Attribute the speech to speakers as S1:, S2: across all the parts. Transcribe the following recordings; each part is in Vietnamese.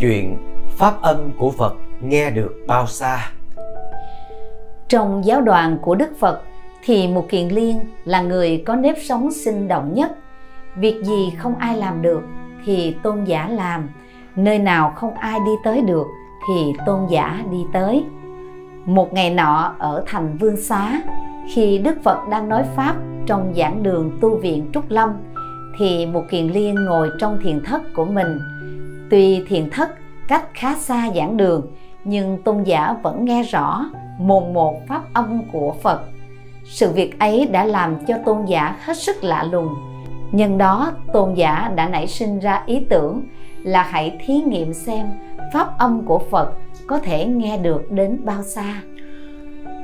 S1: chuyện pháp âm của Phật nghe được bao xa.
S2: Trong giáo đoàn của Đức Phật thì một Kiền Liên là người có nếp sống sinh động nhất. Việc gì không ai làm được thì tôn giả làm, nơi nào không ai đi tới được thì tôn giả đi tới. Một ngày nọ ở thành Vương Xá, khi Đức Phật đang nói Pháp trong giảng đường tu viện Trúc Lâm, thì một Kiền Liên ngồi trong thiền thất của mình. Tuy thiền thất cách khá xa giảng đường, nhưng tôn giả vẫn nghe rõ mồn một pháp âm của Phật. Sự việc ấy đã làm cho tôn giả hết sức lạ lùng. Nhân đó, tôn giả đã nảy sinh ra ý tưởng là hãy thí nghiệm xem pháp âm của Phật có thể nghe được đến bao xa.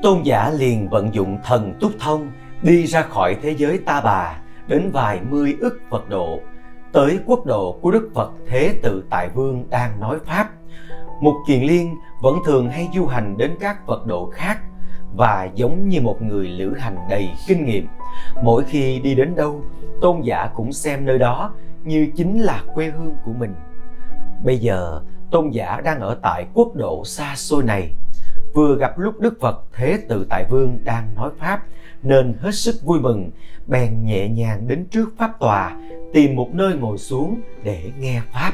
S1: Tôn giả liền vận dụng thần túc thông đi ra khỏi thế giới ta bà đến vài mươi ức Phật độ tới quốc độ của Đức Phật Thế Tự Tại Vương đang nói Pháp. Một kiền liên vẫn thường hay du hành đến các Phật độ khác và giống như một người lữ hành đầy kinh nghiệm. Mỗi khi đi đến đâu, tôn giả cũng xem nơi đó như chính là quê hương của mình. Bây giờ, tôn giả đang ở tại quốc độ xa xôi này, vừa gặp lúc Đức Phật Thế Tự Tại Vương đang nói Pháp nên hết sức vui mừng, bèn nhẹ nhàng đến trước Pháp tòa, tìm một nơi ngồi xuống để nghe Pháp.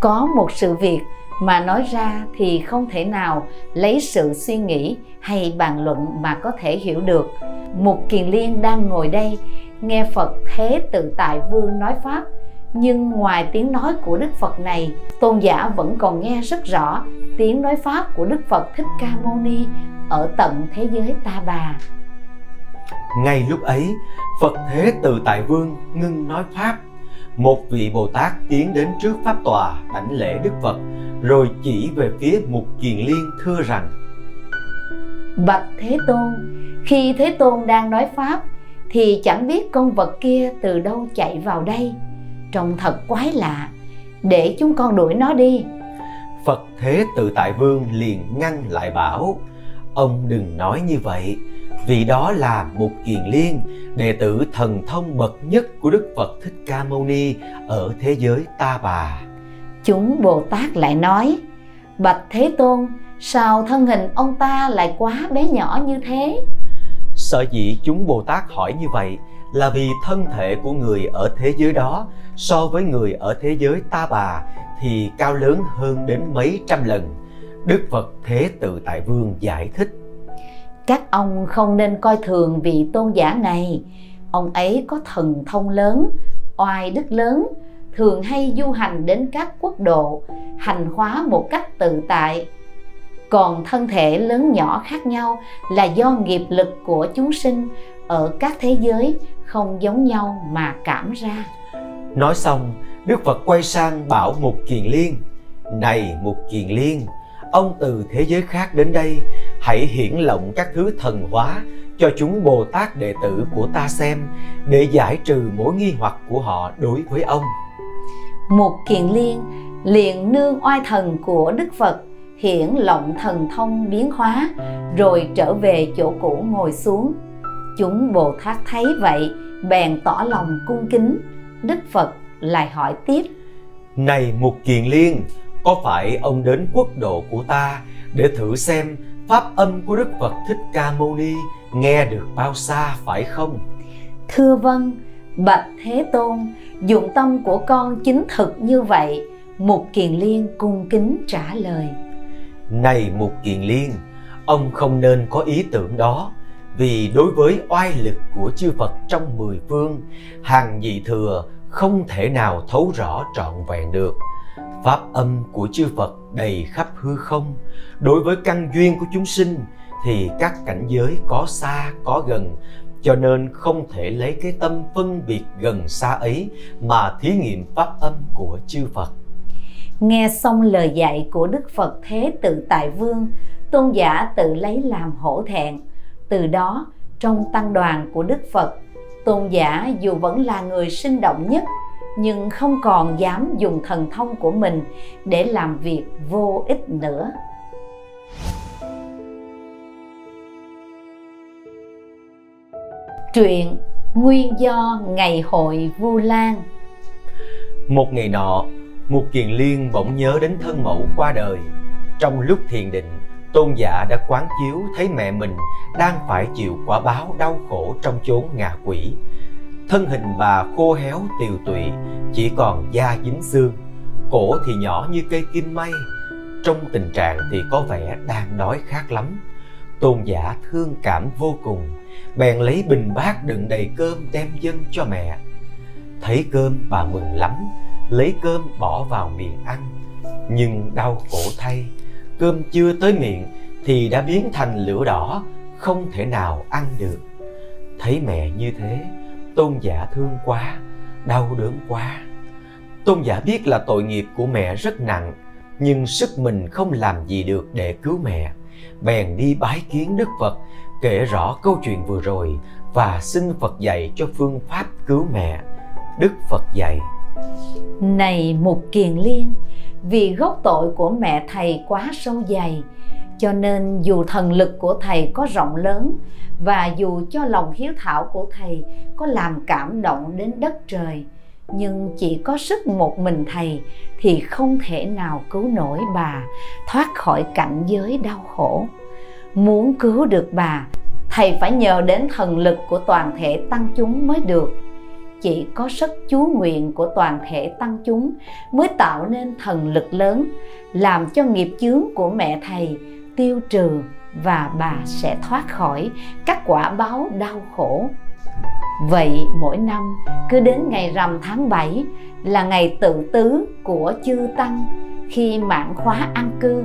S2: Có một sự việc mà nói ra thì không thể nào lấy sự suy nghĩ hay bàn luận mà có thể hiểu được. Một kiền liên đang ngồi đây, nghe Phật Thế Tự Tại Vương nói Pháp, nhưng ngoài tiếng nói của Đức Phật này, tôn giả vẫn còn nghe rất rõ tiếng nói Pháp của Đức Phật Thích Ca Mâu Ni ở tận thế giới Ta Bà.
S1: Ngay lúc ấy, Phật Thế Tự Tại Vương ngưng nói Pháp. Một vị Bồ Tát tiến đến trước Pháp tòa đảnh lễ Đức Phật, rồi chỉ về phía Mục Kiền Liên thưa rằng
S2: Bạch Thế Tôn, khi Thế Tôn đang nói Pháp, thì chẳng biết con vật kia từ đâu chạy vào đây. Trông thật quái lạ, để chúng con đuổi nó đi.
S1: Phật Thế Tự Tại Vương liền ngăn lại bảo Ông đừng nói như vậy vì đó là một kiền liên đệ tử thần thông bậc nhất của đức phật thích ca mâu ni ở thế giới ta bà.
S2: Chúng bồ tát lại nói bạch thế tôn sao thân hình ông ta lại quá bé nhỏ như thế?
S1: Sở dĩ chúng bồ tát hỏi như vậy là vì thân thể của người ở thế giới đó so với người ở thế giới ta bà thì cao lớn hơn đến mấy trăm lần. Đức phật thế tự tại vương giải thích
S2: các ông không nên coi thường vị tôn giả này. Ông ấy có thần thông lớn, oai đức lớn, thường hay du hành đến các quốc độ, hành hóa một cách tự tại. Còn thân thể lớn nhỏ khác nhau là do nghiệp lực của chúng sinh ở các thế giới không giống nhau mà cảm ra.
S1: Nói xong, đức phật quay sang bảo mục kiền liên, này mục kiền liên, ông từ thế giới khác đến đây hãy hiển lộng các thứ thần hóa cho chúng Bồ Tát đệ tử của ta xem để giải trừ mối nghi hoặc của họ đối với ông.
S2: Một kiền liên liền nương oai thần của Đức Phật hiển lộng thần thông biến hóa rồi trở về chỗ cũ ngồi xuống. Chúng Bồ Tát thấy vậy bèn tỏ lòng cung kính. Đức Phật lại hỏi tiếp.
S1: Này một kiền liên, có phải ông đến quốc độ của ta để thử xem pháp âm của Đức Phật Thích Ca Mâu Ni nghe được bao xa phải không?
S2: Thưa vâng, bạch Thế Tôn, dụng tâm của con chính thực như vậy. Mục Kiền Liên cung kính trả lời.
S1: Này Mục Kiền Liên, ông không nên có ý tưởng đó, vì đối với oai lực của chư Phật trong mười phương, hàng nhị thừa không thể nào thấu rõ trọn vẹn được pháp âm của chư Phật đầy khắp hư không. Đối với căn duyên của chúng sinh thì các cảnh giới có xa có gần, cho nên không thể lấy cái tâm phân biệt gần xa ấy mà thí nghiệm pháp âm của chư Phật.
S2: Nghe xong lời dạy của Đức Phật Thế Tự Tại Vương, tôn giả tự lấy làm hổ thẹn. Từ đó, trong tăng đoàn của Đức Phật, tôn giả dù vẫn là người sinh động nhất nhưng không còn dám dùng thần thông của mình để làm việc vô ích nữa truyện nguyên do ngày hội vu lan
S1: một ngày nọ Mục Kiền Liên bỗng nhớ đến thân mẫu qua đời. Trong lúc thiền định, tôn giả đã quán chiếu thấy mẹ mình đang phải chịu quả báo đau khổ trong chốn ngạ quỷ. Thân hình bà khô héo tiều tụy, chỉ còn da dính xương, cổ thì nhỏ như cây kim may. Trong tình trạng thì có vẻ đang đói khát lắm. Tôn giả thương cảm vô cùng, bèn lấy bình bát đựng đầy cơm đem dâng cho mẹ. Thấy cơm bà mừng lắm, lấy cơm bỏ vào miệng ăn. Nhưng đau khổ thay, cơm chưa tới miệng thì đã biến thành lửa đỏ, không thể nào ăn được. Thấy mẹ như thế, tôn giả thương quá, đau đớn quá. Tôn giả biết là tội nghiệp của mẹ rất nặng, nhưng sức mình không làm gì được để cứu mẹ. Bèn đi bái kiến Đức Phật, kể rõ câu chuyện vừa rồi và xin Phật dạy cho phương pháp cứu mẹ. Đức Phật dạy
S2: Này Mục Kiền Liên, vì gốc tội của mẹ thầy quá sâu dày, cho nên dù thần lực của thầy có rộng lớn và dù cho lòng hiếu thảo của thầy có làm cảm động đến đất trời, nhưng chỉ có sức một mình thầy thì không thể nào cứu nổi bà thoát khỏi cảnh giới đau khổ. Muốn cứu được bà, thầy phải nhờ đến thần lực của toàn thể tăng chúng mới được chỉ có sức chú nguyện của toàn thể tăng chúng mới tạo nên thần lực lớn làm cho nghiệp chướng của mẹ thầy tiêu trừ và bà sẽ thoát khỏi các quả báo đau khổ Vậy mỗi năm cứ đến ngày rằm tháng 7 là ngày tự tứ của chư Tăng khi mãn khóa an cư.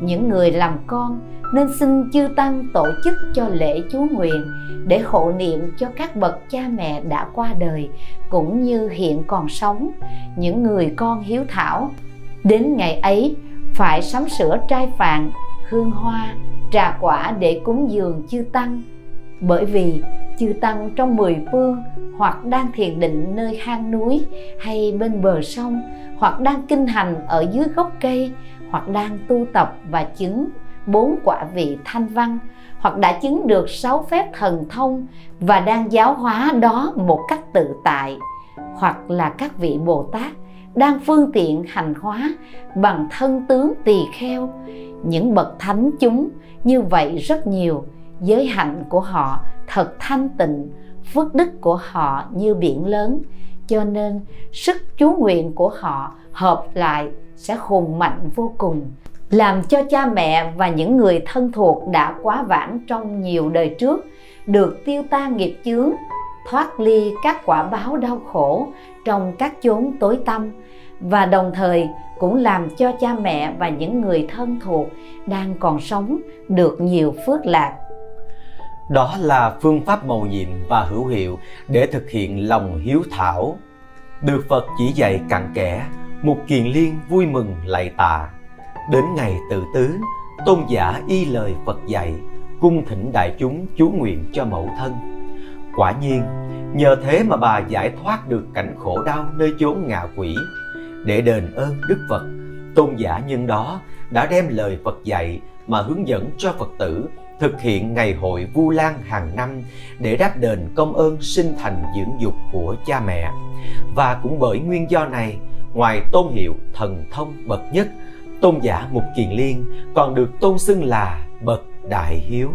S2: Những người làm con nên xin chư Tăng tổ chức cho lễ chú nguyện để hộ niệm cho các bậc cha mẹ đã qua đời cũng như hiện còn sống, những người con hiếu thảo. Đến ngày ấy phải sắm sửa trai phạn, hương hoa, trà quả để cúng dường chư Tăng. Bởi vì chư tăng trong mười phương hoặc đang thiền định nơi hang núi hay bên bờ sông hoặc đang kinh hành ở dưới gốc cây hoặc đang tu tập và chứng bốn quả vị thanh văn hoặc đã chứng được sáu phép thần thông và đang giáo hóa đó một cách tự tại hoặc là các vị bồ tát đang phương tiện hành hóa bằng thân tướng tỳ kheo. Những bậc thánh chúng như vậy rất nhiều. Giới hạnh của họ thật thanh tịnh, phước đức của họ như biển lớn. Cho nên, sức chú nguyện của họ hợp lại sẽ hùng mạnh vô cùng, làm cho cha mẹ và những người thân thuộc đã quá vãng trong nhiều đời trước được tiêu tan nghiệp chướng, thoát ly các quả báo đau khổ trong các chốn tối tăm và đồng thời cũng làm cho cha mẹ và những người thân thuộc đang còn sống được nhiều phước lạc
S1: đó là phương pháp mầu nhiệm và hữu hiệu để thực hiện lòng hiếu thảo. Được Phật chỉ dạy cặn kẽ, một Kiền Liên vui mừng lạy tạ. Đến ngày tự tứ, tôn giả y lời Phật dạy, cung thỉnh đại chúng chú nguyện cho mẫu thân. Quả nhiên, nhờ thế mà bà giải thoát được cảnh khổ đau nơi chốn ngạ quỷ. Để đền ơn Đức Phật, tôn giả nhân đó đã đem lời Phật dạy mà hướng dẫn cho Phật tử thực hiện ngày hội Vu Lan hàng năm để đáp đền công ơn sinh thành dưỡng dục của cha mẹ. Và cũng bởi nguyên do này, ngoài tôn hiệu thần thông bậc nhất, tôn giả Mục Kiền Liên còn được tôn xưng là bậc đại hiếu.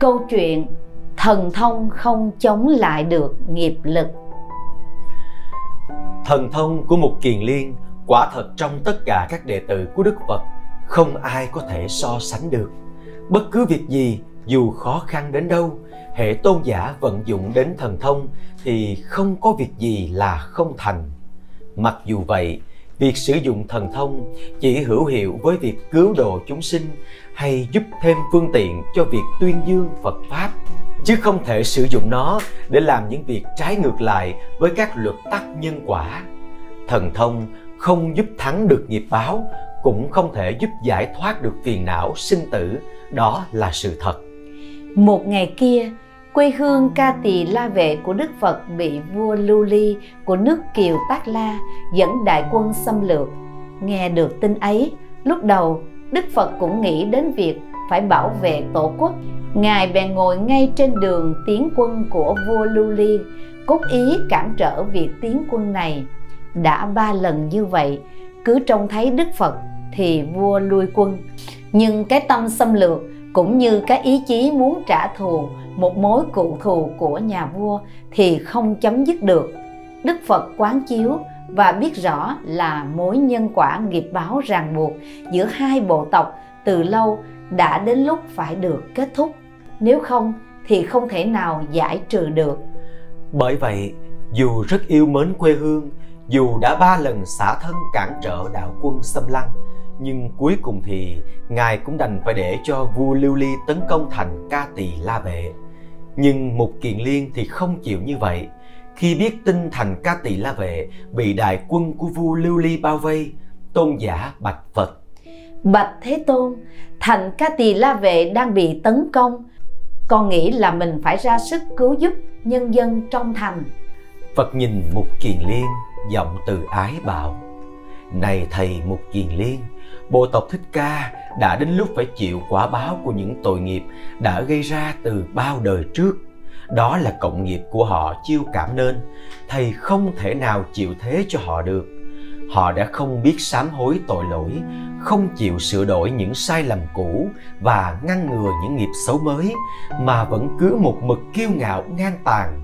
S2: Câu chuyện thần thông không chống lại được nghiệp lực
S1: Thần thông của một kiền liên quả thật trong tất cả các đệ tử của Đức Phật không ai có thể so sánh được. Bất cứ việc gì dù khó khăn đến đâu, hệ tôn giả vận dụng đến thần thông thì không có việc gì là không thành. Mặc dù vậy, việc sử dụng thần thông chỉ hữu hiệu với việc cứu độ chúng sinh hay giúp thêm phương tiện cho việc tuyên dương Phật Pháp chứ không thể sử dụng nó để làm những việc trái ngược lại với các luật tắc nhân quả. Thần thông không giúp thắng được nghiệp báo, cũng không thể giúp giải thoát được phiền não sinh tử, đó là sự thật.
S2: Một ngày kia, quê hương ca tỳ la vệ của Đức Phật bị vua Lưu Ly của nước Kiều Tác La dẫn đại quân xâm lược. Nghe được tin ấy, lúc đầu Đức Phật cũng nghĩ đến việc phải bảo vệ tổ quốc. Ngài bèn ngồi ngay trên đường tiến quân của vua lưu ly cốt ý cản trở việc tiến quân này. Đã ba lần như vậy cứ trông thấy đức phật thì vua lui quân. Nhưng cái tâm xâm lược cũng như cái ý chí muốn trả thù, một mối cụ thù của nhà vua thì không chấm dứt được. Đức phật quán chiếu và biết rõ là mối nhân quả nghiệp báo ràng buộc giữa hai bộ tộc từ lâu đã đến lúc phải được kết thúc. Nếu không thì không thể nào giải trừ được.
S1: Bởi vậy, dù rất yêu mến quê hương, dù đã ba lần xả thân cản trở đạo quân xâm lăng nhưng cuối cùng thì ngài cũng đành phải để cho vua lưu ly tấn công thành ca tỳ la vệ. Nhưng mục kiền liên thì không chịu như vậy. Khi biết tin thành ca tỳ la vệ bị đại quân của vua lưu ly bao vây tôn giả bạch phật.
S2: Bạch thế tôn thành ca tỳ la vệ đang bị tấn công con nghĩ là mình phải ra sức cứu giúp nhân dân trong thành.
S1: Phật nhìn mục kiền liên giọng từ ái bảo này thầy mục kiền liên bộ tộc thích ca đã đến lúc phải chịu quả báo của những tội nghiệp đã gây ra từ bao đời trước. Đó là cộng nghiệp của họ chiêu cảm nên, thầy không thể nào chịu thế cho họ được. Họ đã không biết sám hối tội lỗi, không chịu sửa đổi những sai lầm cũ và ngăn ngừa những nghiệp xấu mới, mà vẫn cứ một mực kiêu ngạo ngang tàn.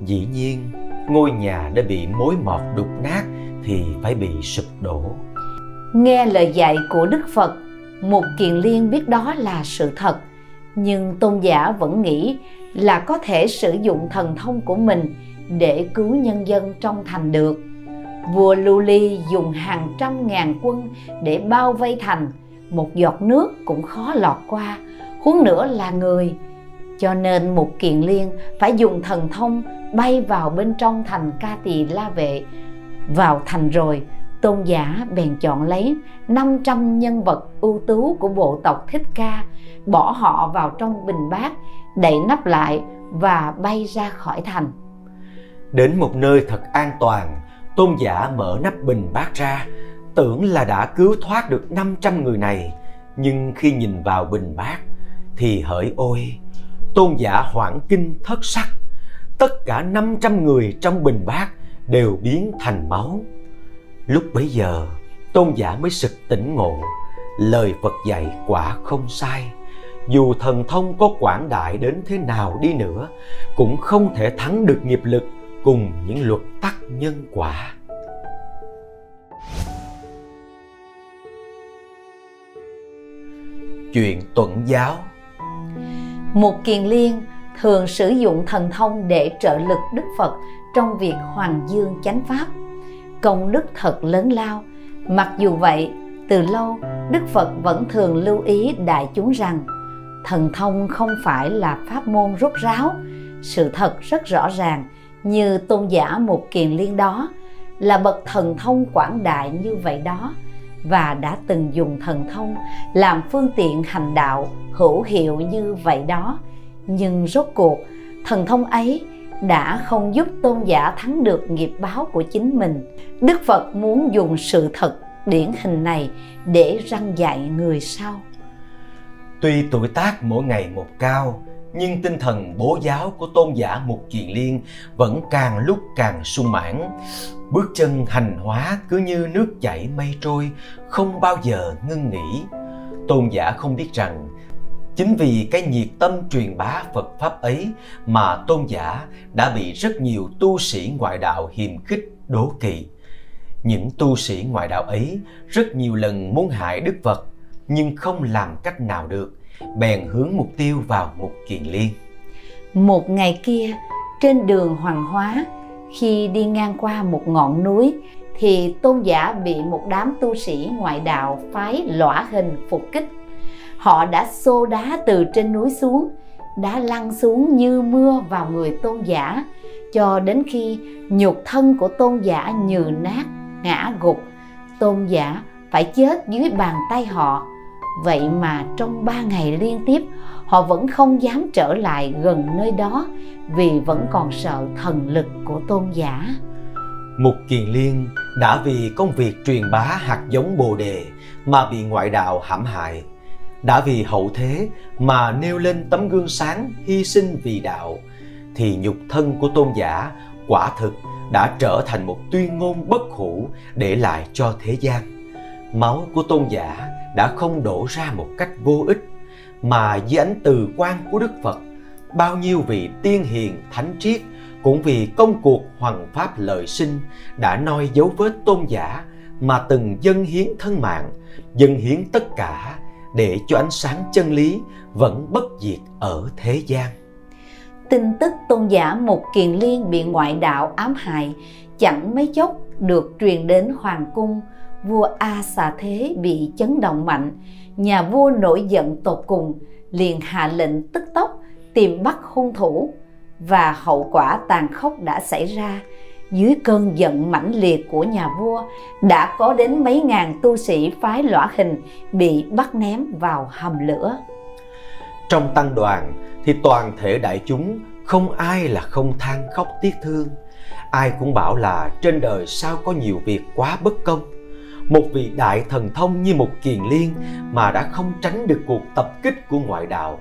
S1: Dĩ nhiên, ngôi nhà đã bị mối mọt đục nát thì phải bị sụp đổ
S2: nghe lời dạy của đức phật, một kiền liên biết đó là sự thật. Nhưng tôn giả vẫn nghĩ là có thể sử dụng thần thông của mình để cứu nhân dân trong thành được. Vua lưu ly dùng hàng trăm ngàn quân để bao vây thành, một giọt nước cũng khó lọt qua, huống nữa là người. Cho nên một kiền liên phải dùng thần thông bay vào bên trong thành ca tỳ la vệ, vào thành rồi tôn giả bèn chọn lấy 500 nhân vật ưu tú của bộ tộc Thích Ca, bỏ họ vào trong bình bát, đậy nắp lại và bay ra khỏi thành.
S1: Đến một nơi thật an toàn, tôn giả mở nắp bình bát ra, tưởng là đã cứu thoát được 500 người này, nhưng khi nhìn vào bình bát thì hỡi ôi, tôn giả hoảng kinh thất sắc, tất cả 500 người trong bình bát đều biến thành máu. Lúc bấy giờ, tôn giả mới sực tỉnh ngộ, lời Phật dạy quả không sai. Dù thần thông có quảng đại đến thế nào đi nữa, cũng không thể thắng được nghiệp lực cùng những luật tắc nhân quả. Chuyện tuận giáo
S2: Một kiền liên thường sử dụng thần thông để trợ lực Đức Phật trong việc hoàng dương chánh pháp công đức thật lớn lao. Mặc dù vậy, từ lâu, đức phật vẫn thường lưu ý đại chúng rằng, thần thông không phải là pháp môn rốt ráo. Sự thật rất rõ ràng, như tôn giả một kiền liên đó, là bậc thần thông quảng đại như vậy đó, và đã từng dùng thần thông làm phương tiện hành đạo hữu hiệu như vậy đó. Nhưng rốt cuộc, thần thông ấy đã không giúp tôn giả thắng được nghiệp báo của chính mình đức phật muốn dùng sự thật điển hình này để răng dạy người sau
S1: tuy tuổi tác mỗi ngày một cao nhưng tinh thần bố giáo của tôn giả Mục Kiền Liên vẫn càng lúc càng sung mãn. Bước chân hành hóa cứ như nước chảy mây trôi, không bao giờ ngưng nghỉ. Tôn giả không biết rằng Chính vì cái nhiệt tâm truyền bá Phật Pháp ấy mà tôn giả đã bị rất nhiều tu sĩ ngoại đạo hiềm khích, đố kỵ. Những tu sĩ ngoại đạo ấy rất nhiều lần muốn hại Đức Phật nhưng không làm cách nào được, bèn hướng mục tiêu vào một kiền liên.
S2: Một ngày kia, trên đường Hoàng Hóa, khi đi ngang qua một ngọn núi thì tôn giả bị một đám tu sĩ ngoại đạo phái lõa hình phục kích họ đã xô đá từ trên núi xuống đá lăn xuống như mưa vào người tôn giả, cho đến khi nhục thân của tôn giả nhừ nát, ngã gục. Tôn giả phải chết dưới bàn tay họ. Vậy mà trong ba ngày liên tiếp, họ vẫn không dám trở lại gần nơi đó vì vẫn còn sợ thần lực của tôn giả.
S1: Mục Kiền Liên đã vì công việc truyền bá hạt giống Bồ đề mà bị ngoại đạo hãm hại đã vì hậu thế mà nêu lên tấm gương sáng hy sinh vì đạo, thì nhục thân của tôn giả quả thực đã trở thành một tuyên ngôn bất hủ để lại cho thế gian. Máu của tôn giả đã không đổ ra một cách vô ích, mà dưới ánh từ quan của đức phật, bao nhiêu vị tiên hiền thánh triết cũng vì công cuộc hoằng pháp lợi sinh đã noi dấu vết tôn giả mà từng dâng hiến thân mạng, dâng hiến tất cả để cho ánh sáng chân lý vẫn bất diệt ở thế gian.
S2: Tin tức tôn giả một Kiền Liên bị ngoại đạo ám hại, chẳng mấy chốc được truyền đến hoàng cung. Vua A Xà Thế bị chấn động mạnh, nhà vua nổi giận tột cùng, liền hạ lệnh tức tốc tìm bắt hung thủ. Và hậu quả tàn khốc đã xảy ra dưới cơn giận mãnh liệt của nhà vua, đã có đến mấy ngàn tu sĩ phái lõa hình bị bắt ném vào hầm lửa.
S1: Trong tăng đoàn thì toàn thể đại chúng, không ai là không than khóc tiếc thương. Ai cũng bảo là trên đời sao có nhiều việc quá bất công. Một vị đại thần thông như một kiền liên mà đã không tránh được cuộc tập kích của ngoại đạo.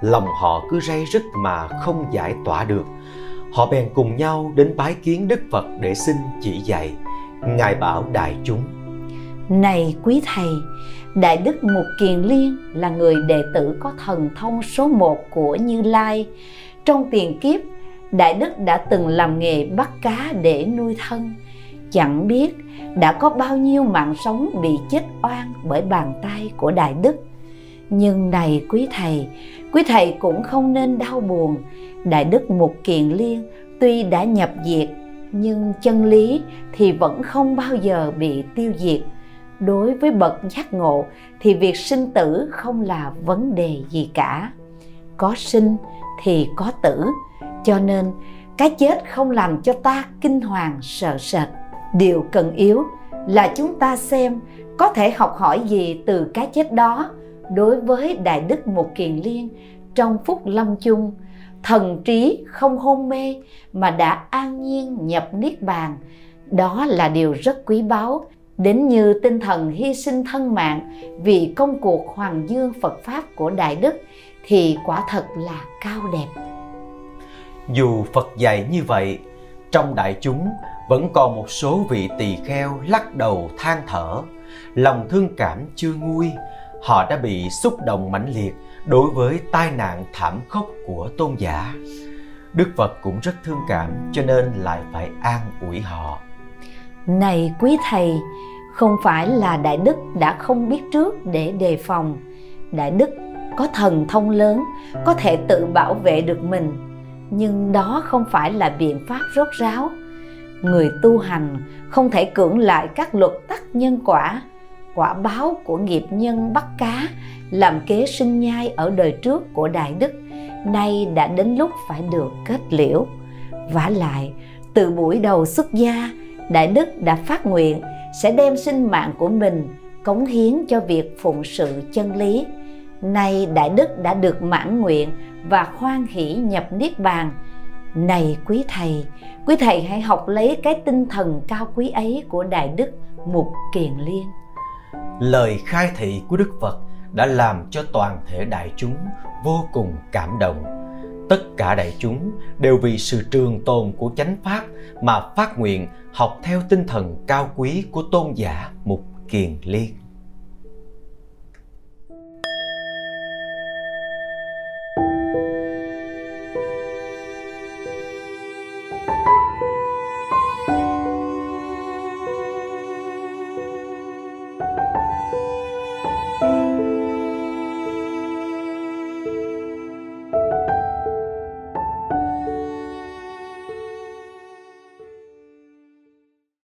S1: Lòng họ cứ rây rứt mà không giải tỏa được họ bèn cùng nhau đến bái kiến đức phật để xin chỉ dạy. Ngài bảo đại chúng,
S2: này quý thầy, đại đức mục kiền liên là người đệ tử có thần thông số một của như lai. Trong tiền kiếp, đại đức đã từng làm nghề bắt cá để nuôi thân. Chẳng biết đã có bao nhiêu mạng sống bị chết oan bởi bàn tay của đại đức. Nhưng này quý thầy quý thầy cũng không nên đau buồn. Đại đức mục kiền liên tuy đã nhập diệt, nhưng chân lý thì vẫn không bao giờ bị tiêu diệt. Đối với bậc giác ngộ thì việc sinh tử không là vấn đề gì cả. Có sinh thì có tử, cho nên cái chết không làm cho ta kinh hoàng sợ sệt. Điều cần yếu là chúng ta xem có thể học hỏi gì từ cái chết đó đối với đại đức một kiền liên trong phút lâm chung. Thần trí không hôn mê mà đã an nhiên nhập niết bàn. Đó là điều rất quý báu. Đến như tinh thần hy sinh thân mạng vì công cuộc hoàng dương phật pháp của đại đức thì quả thật là cao đẹp.
S1: Dù phật dạy như vậy, trong đại chúng vẫn còn một số vị tỳ kheo lắc đầu than thở, lòng thương cảm chưa nguôi họ đã bị xúc động mãnh liệt đối với tai nạn thảm khốc của tôn giả. Đức phật cũng rất thương cảm, cho nên lại phải an ủi họ.
S2: Này quý thầy, không phải là đại đức đã không biết trước để đề phòng. Đại đức có thần thông lớn, có thể tự bảo vệ được mình. Nhưng đó không phải là biện pháp rốt ráo. Người tu hành không thể cưỡng lại các luật tắc nhân quả quả báo của nghiệp nhân bắt cá, làm kế sinh nhai ở đời trước của đại đức, nay đã đến lúc phải được kết liễu. Vả lại, từ buổi đầu xuất gia, đại đức đã phát nguyện sẽ đem sinh mạng của mình cống hiến cho việc phụng sự chân lý. Nay đại đức đã được mãn nguyện và hoan hỷ nhập niết bàn. Này quý thầy quý thầy hãy học lấy cái tinh thần cao quý ấy của đại đức mục kiền liên
S1: lời khai thị của đức phật đã làm cho toàn thể đại chúng vô cùng cảm động. Tất cả đại chúng đều vì sự trường tồn của chánh pháp mà phát nguyện học theo tinh thần cao quý của tôn giả mục kiền liên.